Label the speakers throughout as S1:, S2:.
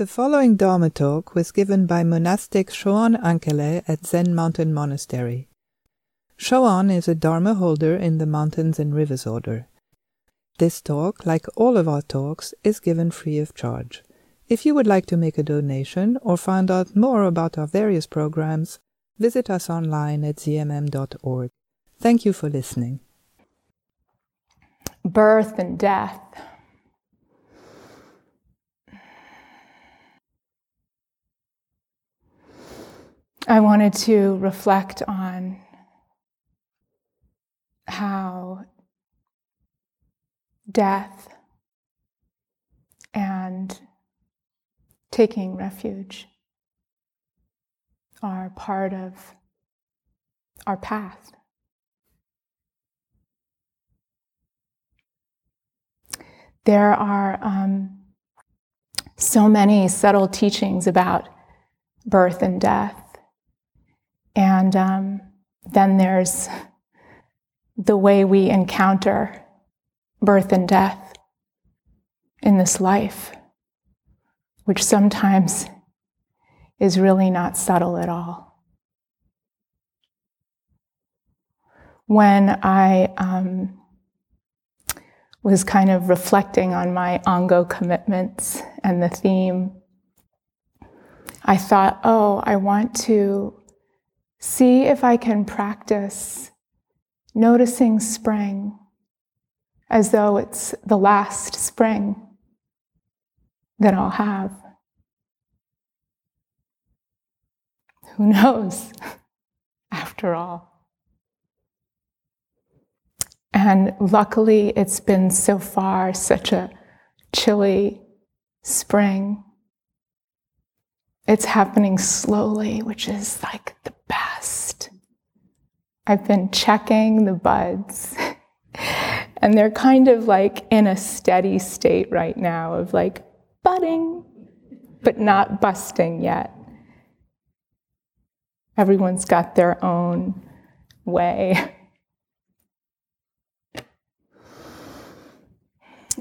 S1: The following Dharma talk was given by monastic Shoan Ankele at Zen Mountain Monastery. Shoan is a Dharma holder in the Mountains and Rivers Order. This talk, like all of our talks, is given free of charge. If you would like to make a donation or find out more about our various programs, visit us online at zmm.org. Thank you for listening.
S2: Birth and death. I wanted to reflect on how death and taking refuge are part of our path. There are um, so many subtle teachings about birth and death and um, then there's the way we encounter birth and death in this life, which sometimes is really not subtle at all. When I um, was kind of reflecting on my Ango commitments and the theme, I thought, oh, I want to See if I can practice noticing spring as though it's the last spring that I'll have. Who knows, after all? And luckily, it's been so far such a chilly spring. It's happening slowly, which is like the best. I've been checking the buds, and they're kind of like in a steady state right now of like budding, but not busting yet. Everyone's got their own way.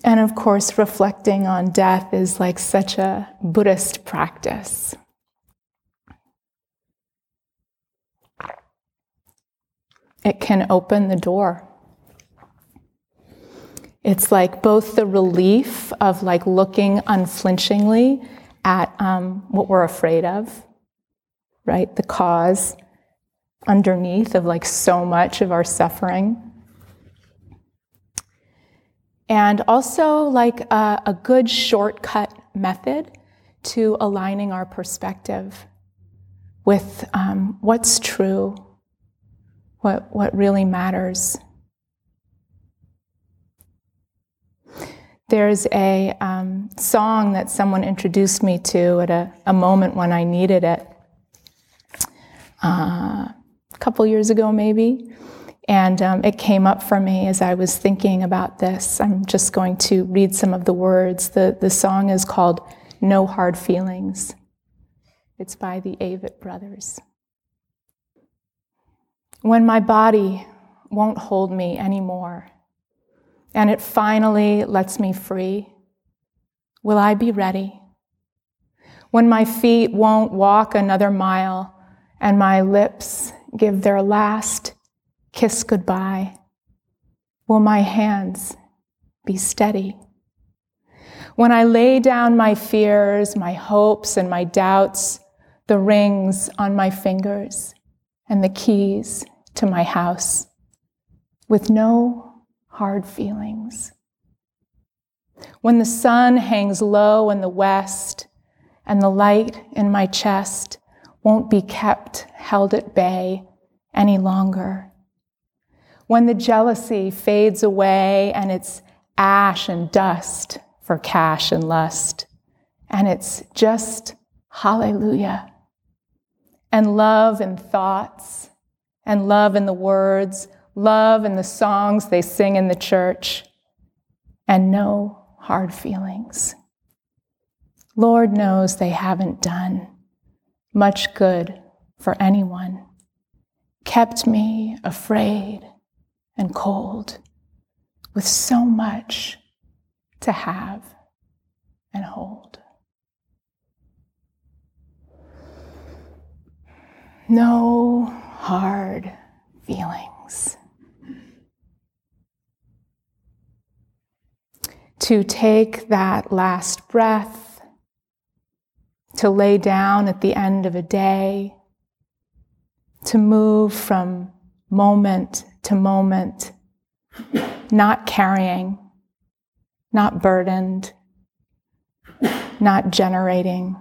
S2: And of course, reflecting on death is like such a Buddhist practice. It can open the door. It's like both the relief of like looking unflinchingly at um, what we're afraid of, right? The cause underneath of like so much of our suffering. And also like a, a good shortcut method to aligning our perspective with um, what's true what, what really matters. There's a um, song that someone introduced me to at a, a moment when I needed it, uh, a couple years ago maybe. And um, it came up for me as I was thinking about this. I'm just going to read some of the words. The, the song is called No Hard Feelings. It's by the Avett Brothers. When my body won't hold me anymore and it finally lets me free, will I be ready? When my feet won't walk another mile and my lips give their last kiss goodbye, will my hands be steady? When I lay down my fears, my hopes, and my doubts, the rings on my fingers, and the keys to my house with no hard feelings. When the sun hangs low in the west and the light in my chest won't be kept held at bay any longer. When the jealousy fades away and it's ash and dust for cash and lust, and it's just hallelujah and love and thoughts, and love in the words, love in the songs they sing in the church, and no hard feelings. Lord knows they haven't done much good for anyone, kept me afraid and cold with so much to have and hold. No hard feelings. To take that last breath, to lay down at the end of a day, to move from moment to moment, not carrying, not burdened, not generating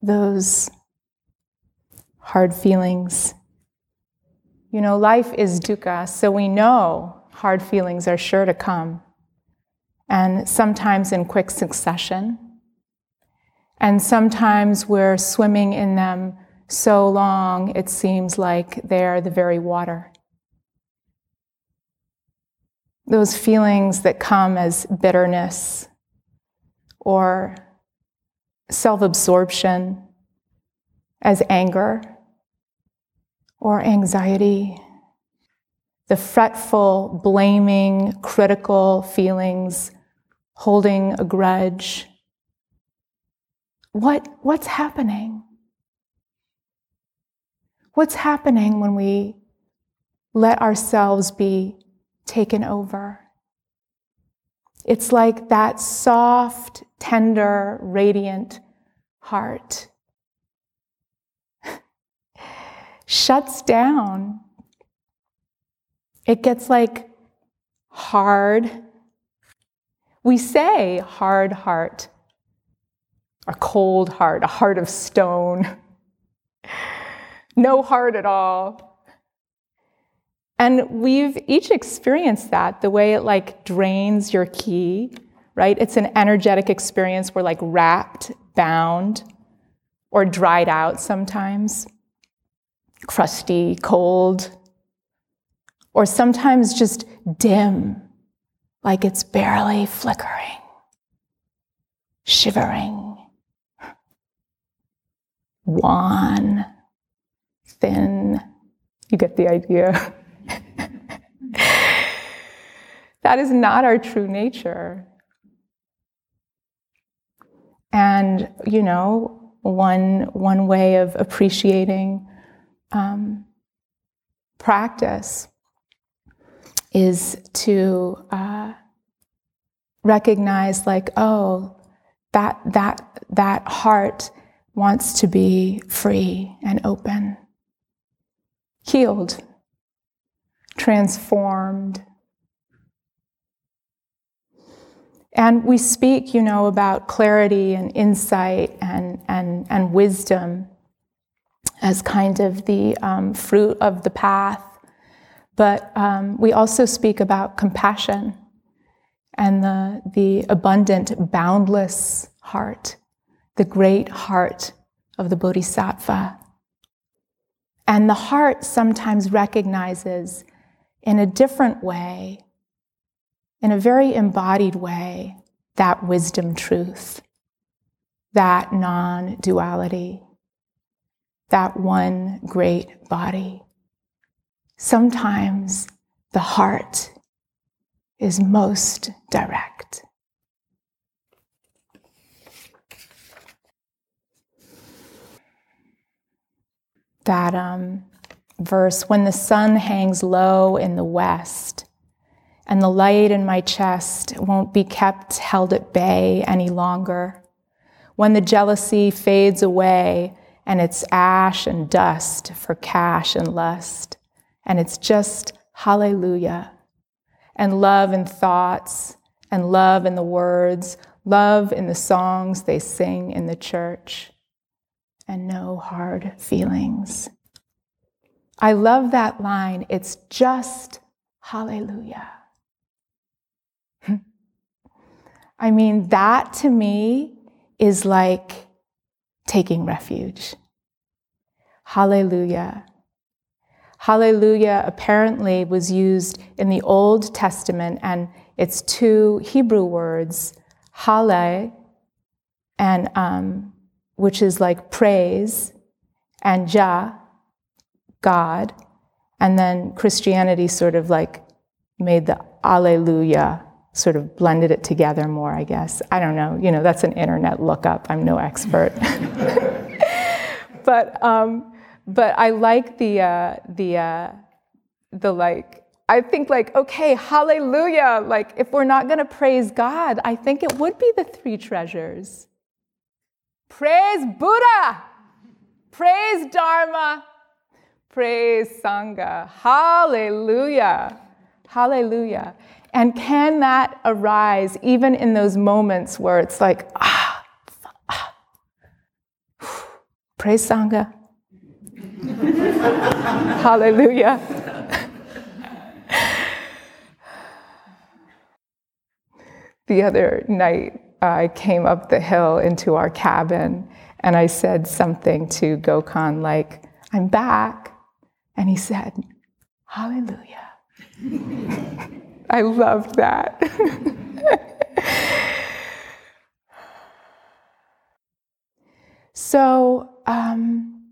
S2: those hard feelings. You know, life is dukkha, so we know hard feelings are sure to come, and sometimes in quick succession. And sometimes we're swimming in them so long it seems like they're the very water. Those feelings that come as bitterness or self absorption, as anger or anxiety, the fretful, blaming, critical feelings, holding a grudge. What, what's happening? What's happening when we let ourselves be taken over? It's like that soft, tender, radiant heart shuts down. It gets like hard. We say hard heart, a cold heart, a heart of stone, no heart at all. And we've each experienced that the way it like drains your key, right? It's an energetic experience. We're like wrapped, bound, or dried out sometimes crusty, cold, or sometimes just dim, like it's barely flickering, shivering, wan, thin. You get the idea. that is not our true nature. And, you know, one, one way of appreciating um, practice is to uh, recognize, like, oh, that that that heart wants to be free and open, healed, transformed. And we speak, you know, about clarity and insight and, and, and wisdom as kind of the um, fruit of the path. But um, we also speak about compassion and the, the abundant, boundless heart, the great heart of the Bodhisattva. And the heart sometimes recognizes in a different way, in a very embodied way, that wisdom truth, that non duality that one great body. Sometimes the heart is most direct. That um, verse when the sun hangs low in the west and the light in my chest won't be kept held at bay any longer, when the jealousy fades away and it's ash and dust for cash and lust. And it's just hallelujah. And love in thoughts, and love in the words, love in the songs they sing in the church, and no hard feelings. I love that line. It's just hallelujah. I mean, that to me is like taking refuge. Hallelujah. Hallelujah apparently was used in the Old Testament, and it's two Hebrew words, hale, and um, which is like praise, and jah, God, and then Christianity sort of like made the Alleluia sort of blended it together more, I guess. I don't know. You know, that's an internet lookup. I'm no expert. but um, but I like the uh, the uh, the like. I think like okay, hallelujah. Like if we're not going to praise God, I think it would be the three treasures. Praise Buddha, praise Dharma, praise Sangha. Hallelujah, hallelujah. And can that arise even in those moments where it's like ah, ah praise Sangha. Hallelujah. the other night, I came up the hill into our cabin and I said something to Gokhan like, I'm back. And he said, Hallelujah. I loved that. so, um,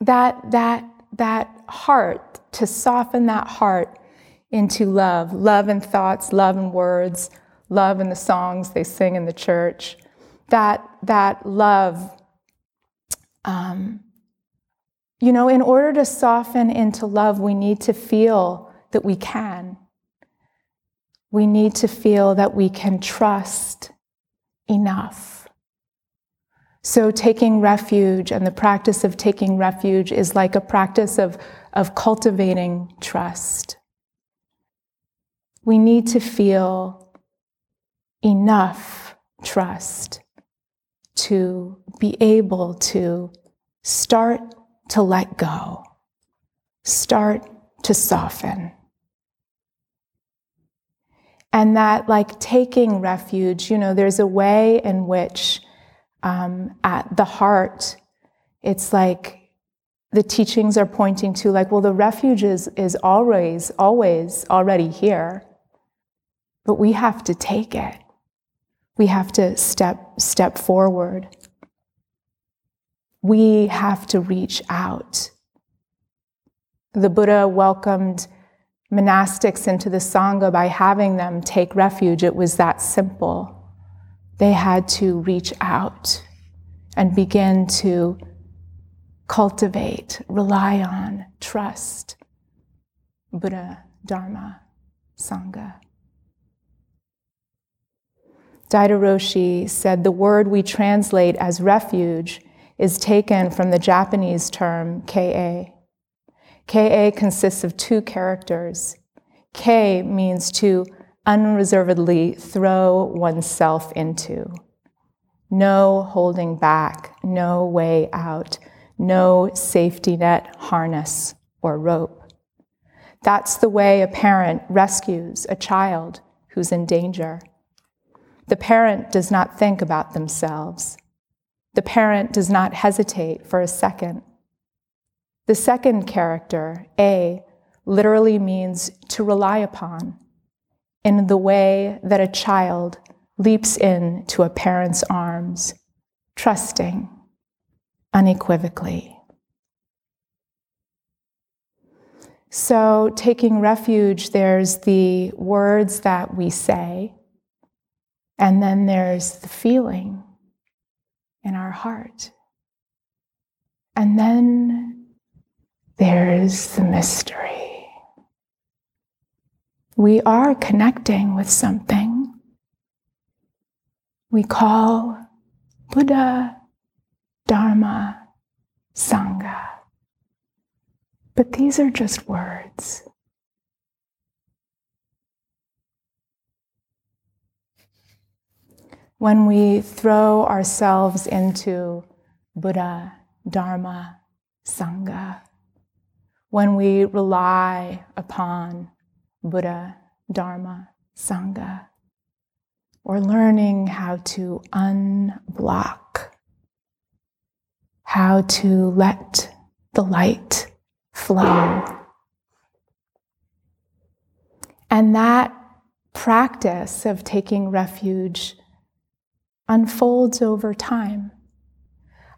S2: that, that, that heart, to soften that heart into love, love in thoughts, love in words, love in the songs they sing in the church, that, that love, um, you know, in order to soften into love, we need to feel that we can. We need to feel that we can trust enough so, taking refuge and the practice of taking refuge is like a practice of, of cultivating trust. We need to feel enough trust to be able to start to let go, start to soften. And that, like taking refuge, you know, there's a way in which um, at the heart, it's like the teachings are pointing to like, well, the refuge is, is always, always already here, but we have to take it. We have to step, step forward. We have to reach out. The Buddha welcomed monastics into the Sangha by having them take refuge. It was that simple they had to reach out and begin to cultivate, rely on, trust Buddha, Dharma, Sangha. Daido Roshi said the word we translate as refuge is taken from the Japanese term kie. Kie consists of two characters. Ki means to unreservedly throw oneself into. No holding back, no way out, no safety net, harness, or rope. That's the way a parent rescues a child who's in danger. The parent does not think about themselves. The parent does not hesitate for a second. The second character, A, literally means to rely upon in the way that a child leaps into a parent's arms, trusting unequivocally. So, taking refuge, there's the words that we say, and then there's the feeling in our heart. And then there's the mystery we are connecting with something we call Buddha, Dharma, Sangha. But these are just words. When we throw ourselves into Buddha, Dharma, Sangha, when we rely upon Buddha, Dharma, Sangha, or learning how to unblock, how to let the light flow. And that practice of taking refuge unfolds over time.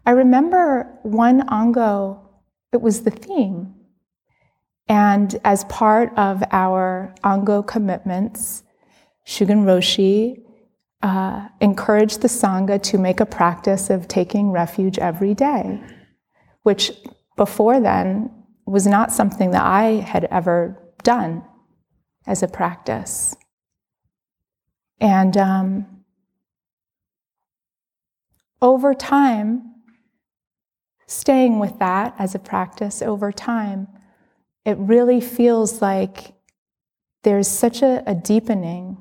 S2: I remember one Ango, it was the theme and as part of our Ango commitments, Shugen Roshi uh, encouraged the Sangha to make a practice of taking refuge every day, which before then was not something that I had ever done as a practice. And um, over time, staying with that as a practice over time, it really feels like there's such a, a deepening.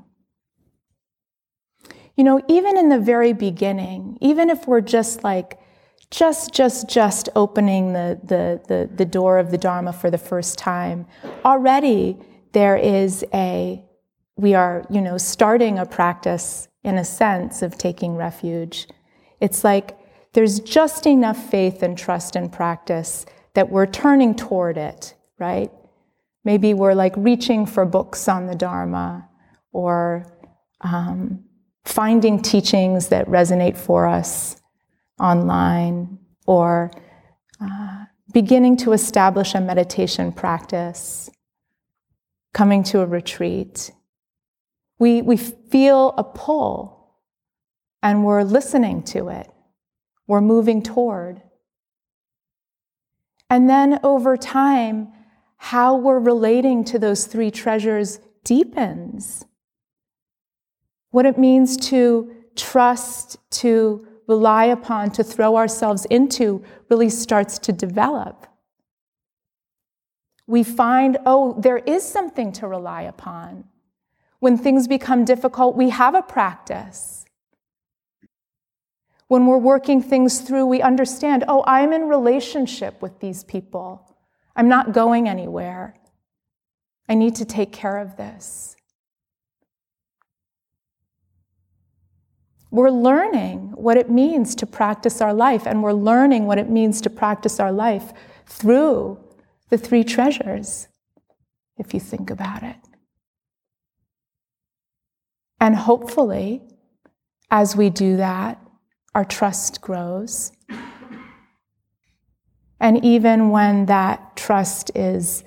S2: You know, even in the very beginning, even if we're just like, just, just, just opening the, the, the, the door of the Dharma for the first time, already there is a, we are, you know, starting a practice in a sense of taking refuge. It's like there's just enough faith and trust and practice that we're turning toward it, right? Maybe we're like reaching for books on the Dharma or um, finding teachings that resonate for us online or uh, beginning to establish a meditation practice, coming to a retreat. We, we feel a pull and we're listening to it. We're moving toward. And then over time, how we're relating to those three treasures deepens. What it means to trust, to rely upon, to throw ourselves into really starts to develop. We find, oh, there is something to rely upon. When things become difficult, we have a practice. When we're working things through, we understand, oh, I'm in relationship with these people. I'm not going anywhere. I need to take care of this. We're learning what it means to practice our life, and we're learning what it means to practice our life through the three treasures, if you think about it. And hopefully, as we do that, our trust grows and even when that trust is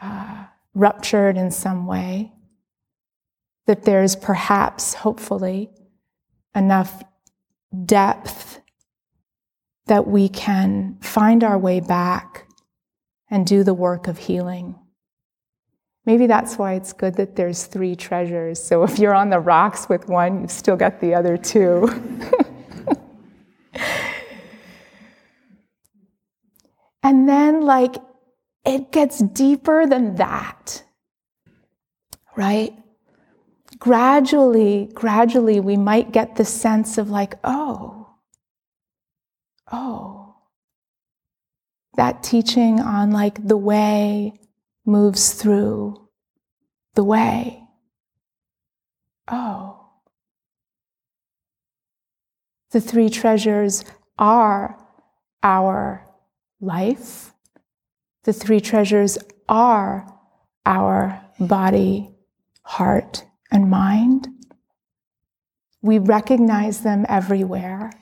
S2: uh, ruptured in some way, that there's perhaps, hopefully, enough depth that we can find our way back and do the work of healing. Maybe that's why it's good that there's three treasures. So if you're on the rocks with one, you've still got the other two. And then, like, it gets deeper than that, right? Gradually, gradually, we might get the sense of, like, oh, oh, that teaching on, like, the way moves through the way. Oh. The three treasures are our life. The three treasures are our body, heart, and mind. We recognize them everywhere.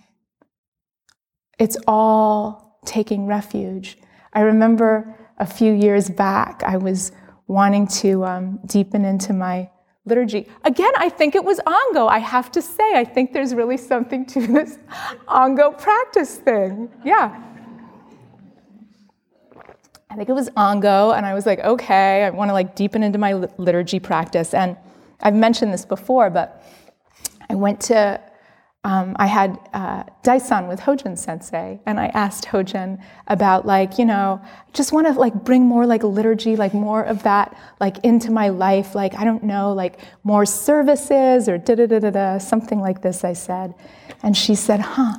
S2: It's all taking refuge. I remember a few years back, I was wanting to um, deepen into my liturgy. Again, I think it was Ango. I have to say, I think there's really something to this Ango practice thing. Yeah. I think it was Ango, and I was like, okay, I want to like deepen into my liturgy practice. And I've mentioned this before, but I went to, um, I had uh, Daisan with Hojin Sensei, and I asked Hojin about like, you know, just want to like bring more like liturgy, like more of that like into my life, like I don't know, like more services or da da da da da, something like this. I said, and she said, huh.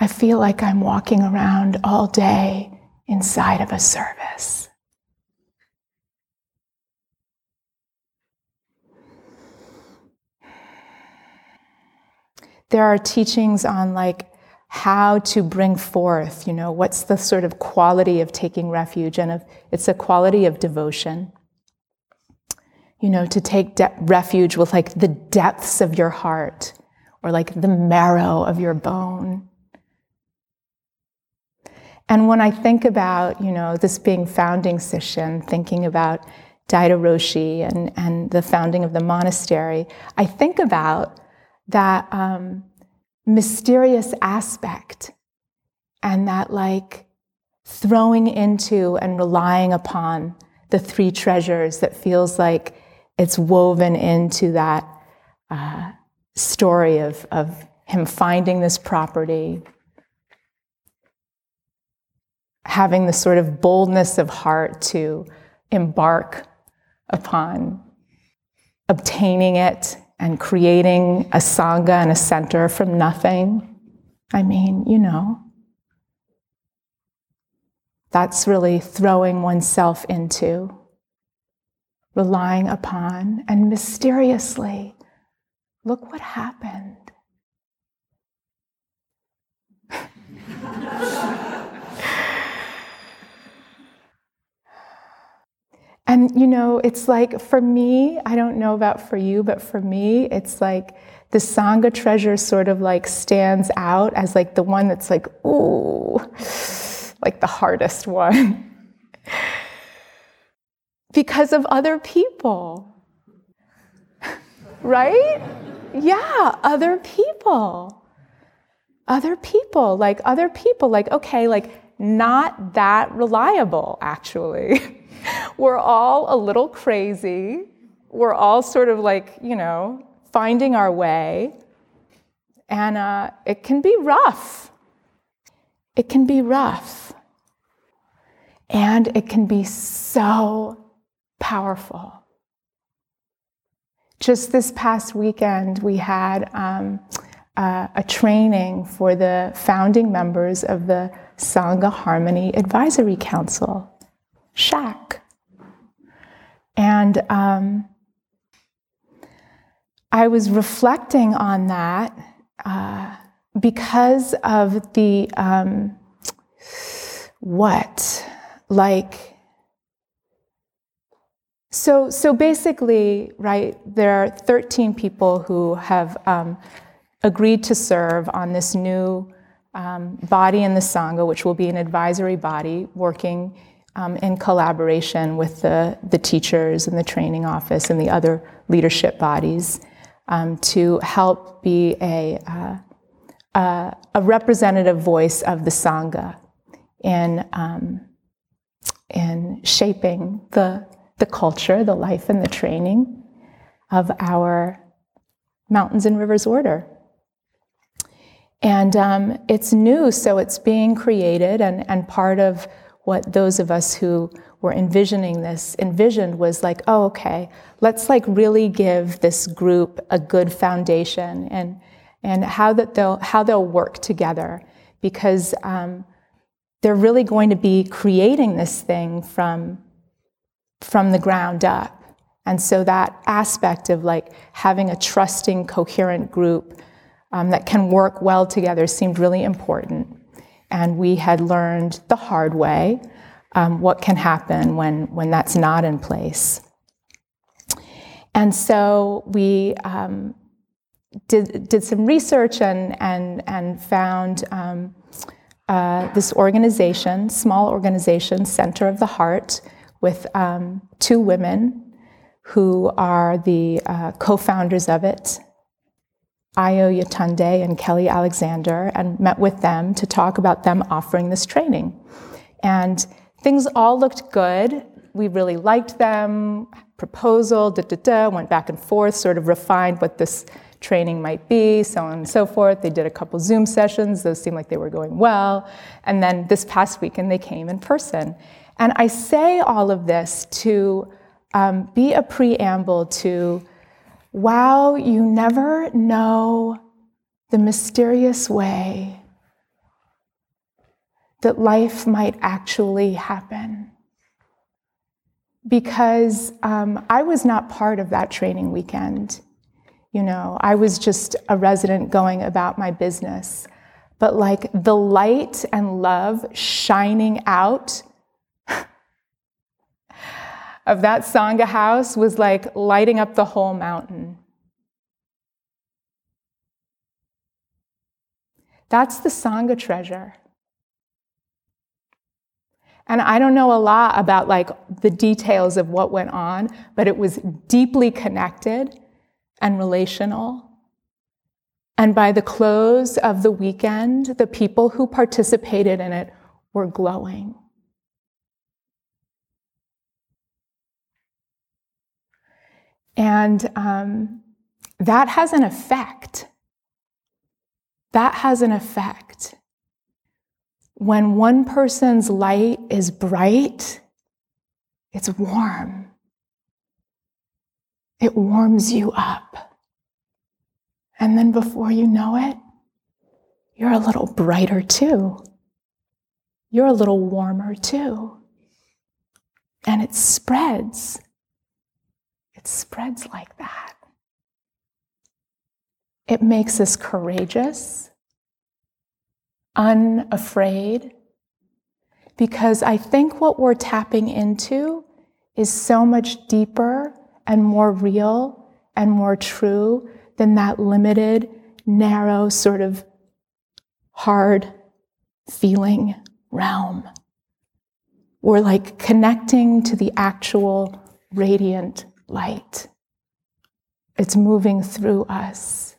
S2: I feel like I'm walking around all day inside of a service. There are teachings on like how to bring forth, you know, what's the sort of quality of taking refuge, and of, it's a quality of devotion. You know, to take de- refuge with like the depths of your heart or like the marrow of your bone and when I think about, you know, this being founding session, thinking about, Daido Roshi and, and the founding of the monastery, I think about that um, mysterious aspect and that like throwing into and relying upon the three treasures that feels like it's woven into that uh, story of, of him finding this property, having the sort of boldness of heart to embark upon obtaining it and creating a sangha and a center from nothing. I mean, you know, that's really throwing oneself into, relying upon, and mysteriously, look what happened. And you know, it's like for me, I don't know about for you, but for me, it's like the Sangha treasure sort of like stands out as like the one that's like, ooh, like the hardest one. because of other people. right? Yeah, other people. Other people, like other people, like, okay, like not that reliable, actually. we're all a little crazy. We're all sort of like, you know, finding our way. And uh, it can be rough. It can be rough. And it can be so powerful. Just this past weekend, we had um, uh, a training for the founding members of the Sangha Harmony Advisory Council. SHAC. And um, I was reflecting on that uh, because of the um, what? Like, so, so basically, right, there are 13 people who have um, agreed to serve on this new um, body in the Sangha, which will be an advisory body working um, in collaboration with the, the teachers and the training office and the other leadership bodies um, to help be a, uh, uh, a representative voice of the Sangha in, um, in shaping the, the culture, the life, and the training of our Mountains and Rivers Order. And um, it's new, so it's being created, and, and part of what those of us who were envisioning this envisioned was like, oh, okay, let's like really give this group a good foundation and and how that they'll how they'll work together because um, they're really going to be creating this thing from from the ground up. And so that aspect of like having a trusting, coherent group um, that can work well together seemed really important and we had learned the hard way um, what can happen when, when that's not in place. And so we um, did, did some research and, and, and found um, uh, this organization, small organization, Center of the Heart, with um, two women who are the uh, co founders of it Ayo Yetunde and Kelly Alexander and met with them to talk about them offering this training. And things all looked good. We really liked them, proposal, da da da, went back and forth, sort of refined what this training might be, so on and so forth. They did a couple Zoom sessions, those seemed like they were going well. And then this past weekend, they came in person. And I say all of this to um, be a preamble to wow, you never know the mysterious way that life might actually happen. Because um, I was not part of that training weekend. You know, I was just a resident going about my business. But like the light and love shining out of that Sangha house was like lighting up the whole mountain. That's the Sangha treasure. And I don't know a lot about like the details of what went on, but it was deeply connected and relational. And by the close of the weekend, the people who participated in it were glowing. And um, that has an effect. That has an effect. When one person's light is bright, it's warm. It warms you up. And then before you know it, you're a little brighter too. You're a little warmer too. And it spreads. It spreads like that. It makes us courageous, unafraid, because I think what we're tapping into is so much deeper and more real and more true than that limited, narrow, sort of hard feeling realm. We're like connecting to the actual radiant light. It's moving through us.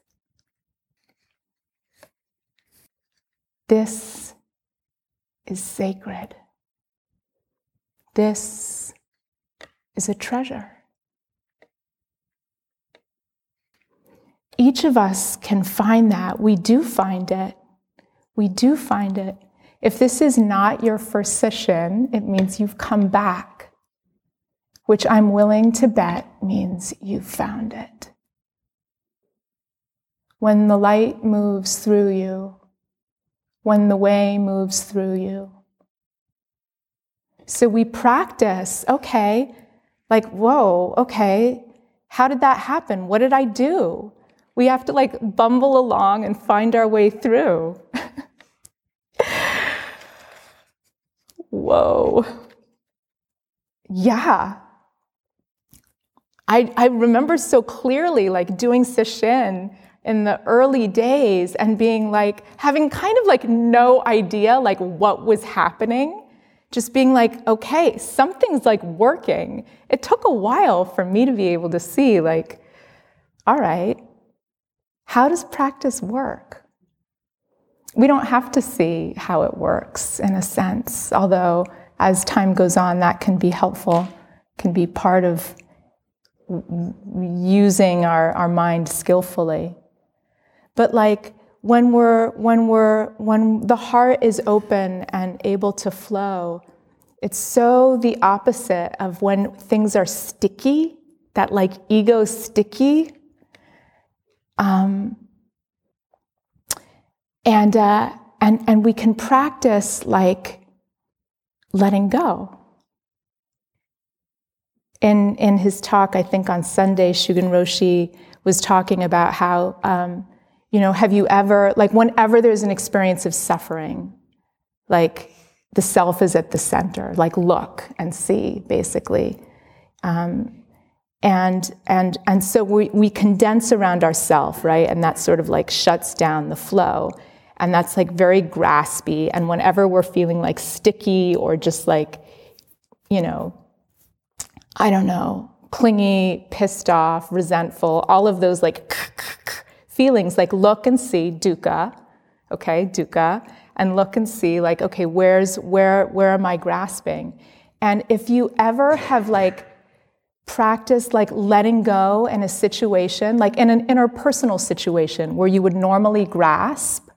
S2: This is sacred. This is a treasure. Each of us can find that. We do find it. We do find it. If this is not your first session, it means you've come back, which I'm willing to bet means you've found it. When the light moves through you, when the way moves through you. So we practice, okay, like, whoa, okay, how did that happen? What did I do? We have to like bumble along and find our way through. Whoa. Yeah. I, I remember so clearly like doing sesshin in the early days and being like having kind of like no idea like what was happening just being like okay something's like working it took a while for me to be able to see like all right how does practice work? We don't have to see how it works in a sense, although as time goes on, that can be helpful, can be part of using our, our mind skillfully. But like when we're when we're when the heart is open and able to flow, it's so the opposite of when things are sticky, that like ego sticky um, and, uh, and, and we can practice like letting go. In, in his talk, I think on Sunday, Shugen Roshi was talking about how, um, you know, have you ever, like, whenever there's an experience of suffering, like the self is at the center, like look and see, basically. Um, and and and so we, we condense around ourself right? And that sort of like shuts down the flow. And that's like very graspy. And whenever we're feeling like sticky or just like you know i don't know clingy pissed off resentful all of those like feelings like look and see dukkha okay dukkha and look and see like okay where's where where am i grasping and if you ever have like practice like letting go in a situation, like in an interpersonal situation where you would normally grasp,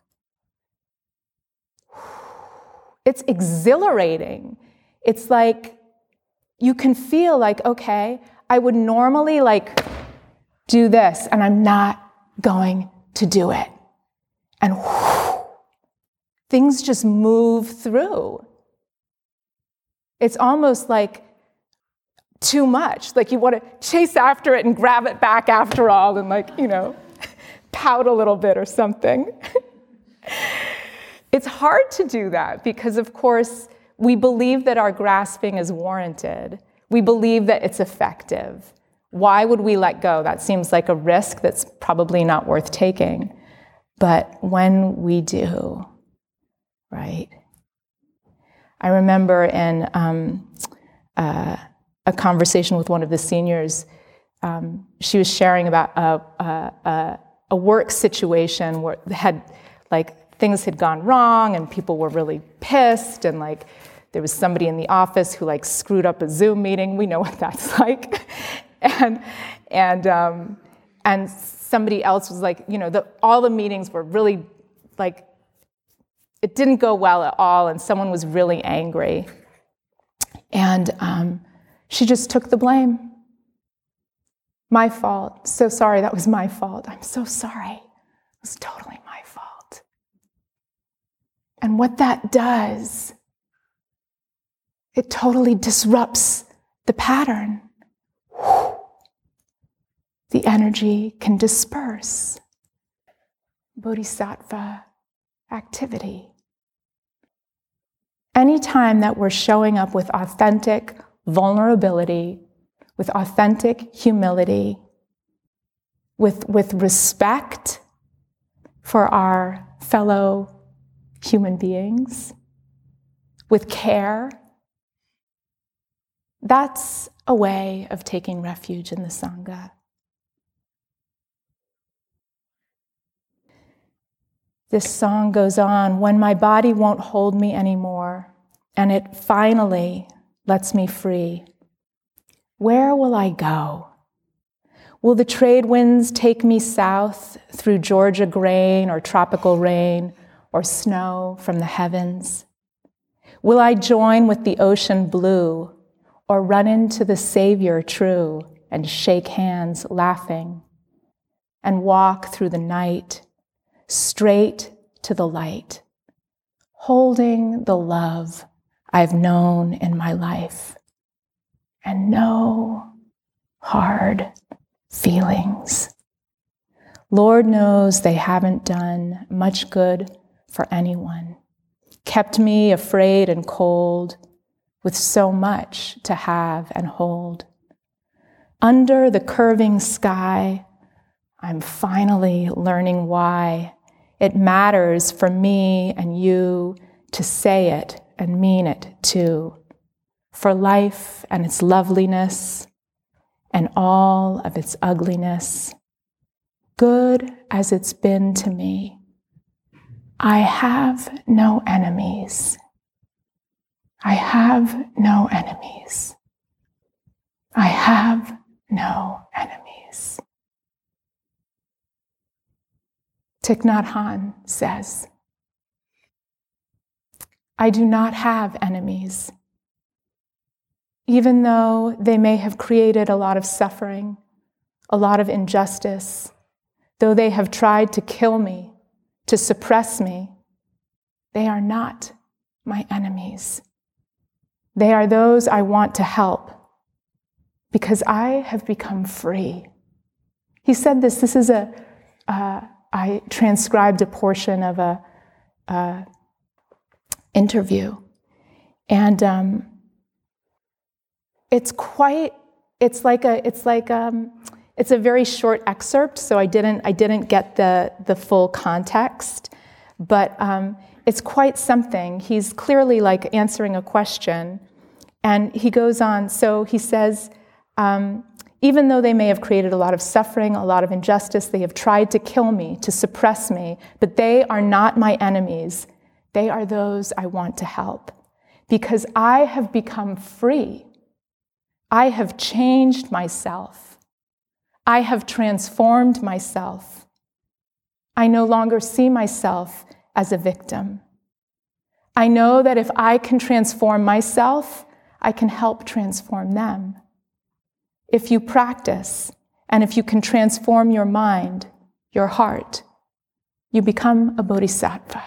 S2: it's exhilarating. It's like you can feel like, okay, I would normally like do this and I'm not going to do it. And whew, things just move through. It's almost like too much. Like you want to chase after it and grab it back after all and, like, you know, pout a little bit or something. it's hard to do that because, of course, we believe that our grasping is warranted. We believe that it's effective. Why would we let go? That seems like a risk that's probably not worth taking. But when we do, right? I remember in um, uh, a conversation with one of the seniors, um, she was sharing about a, a, a, work situation where had like things had gone wrong and people were really pissed and like there was somebody in the office who like screwed up a Zoom meeting. We know what that's like, and and um, and somebody else was like, you know, the, all the meetings were really like it didn't go well at all, and someone was really angry. And um, she just took the blame. My fault. So sorry, that was my fault. I'm so sorry. It was totally my fault. And what that does, it totally disrupts the pattern. The energy can disperse. Bodhisattva activity. Anytime that we're showing up with authentic vulnerability, with authentic humility, with, with respect for our fellow human beings, with care, that's a way of taking refuge in the Sangha. This song goes on when my body won't hold me anymore, and it finally lets me free. Where will I go? Will the trade winds take me south through Georgia grain or tropical rain or snow from the heavens? Will I join with the ocean blue or run into the Savior true and shake hands laughing and walk through the night? straight to the light, holding the love I've known in my life and no hard feelings. Lord knows they haven't done much good for anyone, kept me afraid and cold with so much to have and hold. Under the curving sky, I'm finally learning why it matters for me and you to say it and mean it too. For life and its loveliness and all of its ugliness, good as it's been to me, I have no enemies. I have no enemies. I have no enemies. Thich Nhat Hanh says, I do not have enemies. Even though they may have created a lot of suffering, a lot of injustice, though they have tried to kill me, to suppress me, they are not my enemies. They are those I want to help because I have become free. He said this, this is a, uh, I transcribed a portion of a, a interview, and um, it's quite. It's like a. It's like um, it's a very short excerpt, so I didn't. I didn't get the the full context, but um, it's quite something. He's clearly like answering a question, and he goes on. So he says. Um, even though they may have created a lot of suffering, a lot of injustice, they have tried to kill me, to suppress me, but they are not my enemies. They are those I want to help. Because I have become free. I have changed myself. I have transformed myself. I no longer see myself as a victim. I know that if I can transform myself, I can help transform them if you practice and if you can transform your mind, your heart, you become a bodhisattva.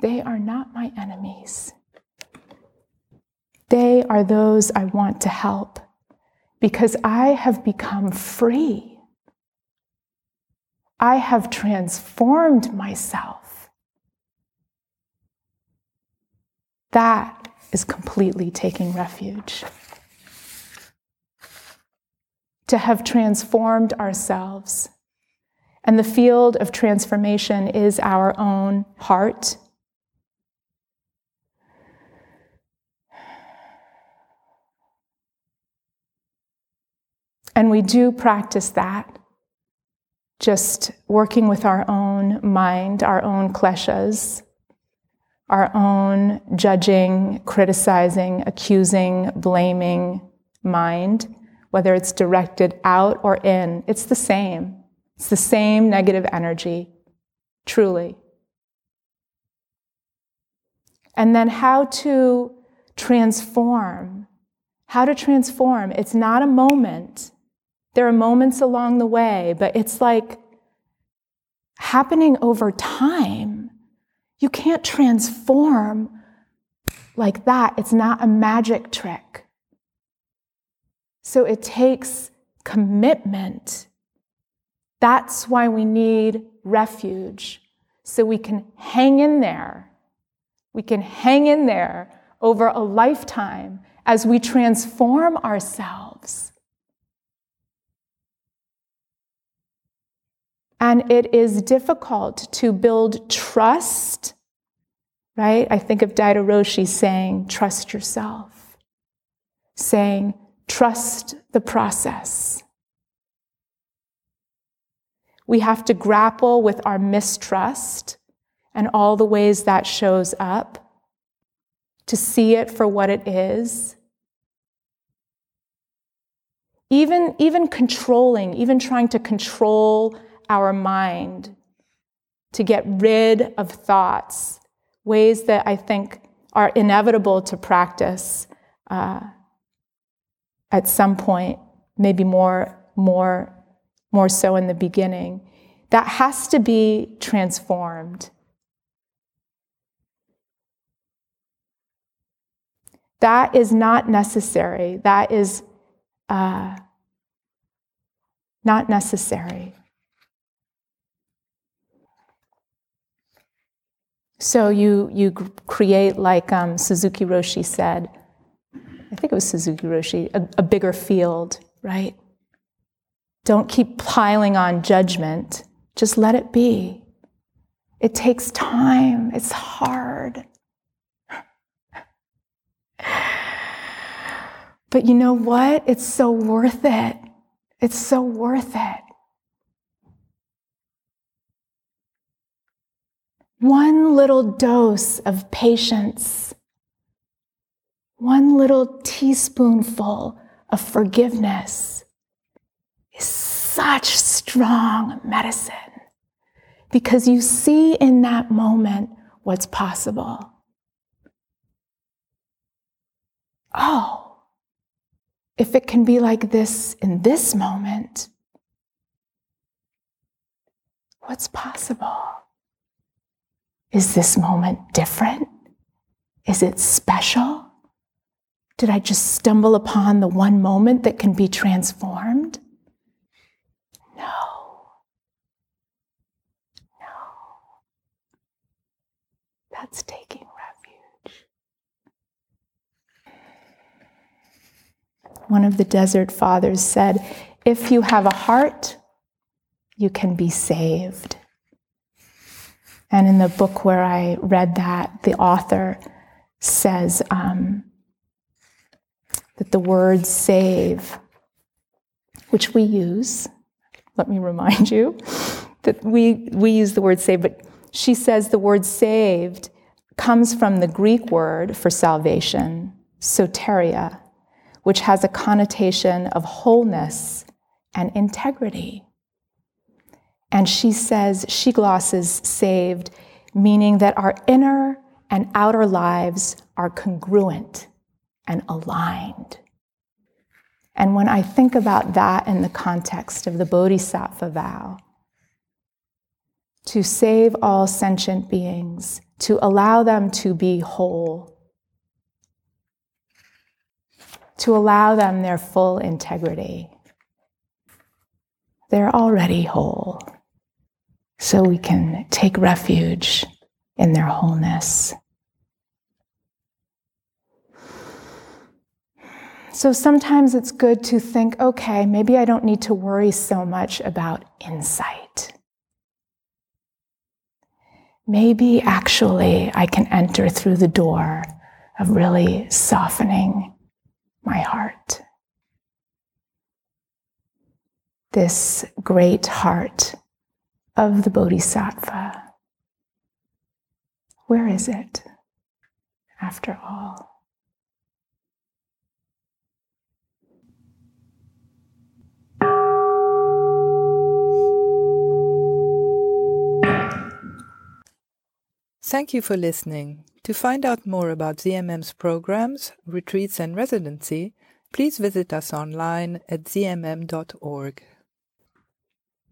S2: They are not my enemies. They are those I want to help because I have become free. I have transformed myself. That is completely taking refuge. To have transformed ourselves And the field of transformation is our own heart. And we do practice that, just working with our own mind, our own kleshas, our own judging, criticizing, accusing, blaming mind, whether it's directed out or in, it's the same. It's the same negative energy, truly. And then how to transform. How to transform. It's not a moment. There are moments along the way, but it's like happening over time. You can't transform like that. It's not a magic trick. So it takes commitment. That's why we need refuge, so we can hang in there. We can hang in there over a lifetime as we transform ourselves. And it is difficult to build trust, right? I think of Daido Roshi saying, trust yourself, saying, trust the process. We have to grapple with our mistrust and all the ways that shows up, to see it for what it is. Even, even controlling, even trying to control our mind to get rid of thoughts, ways that I think are inevitable to practice uh, at some point, maybe more, more, more so in the beginning. That has to be transformed. That is not necessary. That is uh, not necessary. So you, you create, like um, Suzuki Roshi said, I think it was Suzuki Roshi, a, a bigger field, right? Don't keep piling on judgment. Just let it be. It takes time, it's hard. But you know what? It's so worth it. It's so worth it. One little dose of patience, one little teaspoonful of forgiveness is such strong medicine because you see in that moment what's possible. Oh, if it can be like this in this moment, what's possible? Is this moment different? Is it special? Did I just stumble upon the one moment that can be transformed? No. No. That's taking refuge. One of the desert fathers said, If you have a heart, you can be saved. And in the book where I read that, the author says um, that the word save, which we use, let me remind you that we, we use the word save, but she says the word saved comes from the Greek word for salvation, soteria, which has a connotation of wholeness and integrity. And she says, she glosses saved, meaning that our inner and outer lives are congruent and aligned. And when I think about that in the context of the Bodhisattva vow, to save all sentient beings, to allow them to be whole, to allow them their full integrity. They're already whole so we can take refuge in their wholeness. So sometimes it's good to think, okay, maybe I don't need to worry so much about insight. maybe actually I can enter through the door of really softening my heart. This great heart of the Bodhisattva. Where is it, after all?
S1: Thank you for listening. To find out more about ZMM's programs, retreats, and residency, please visit us online at zmm.org.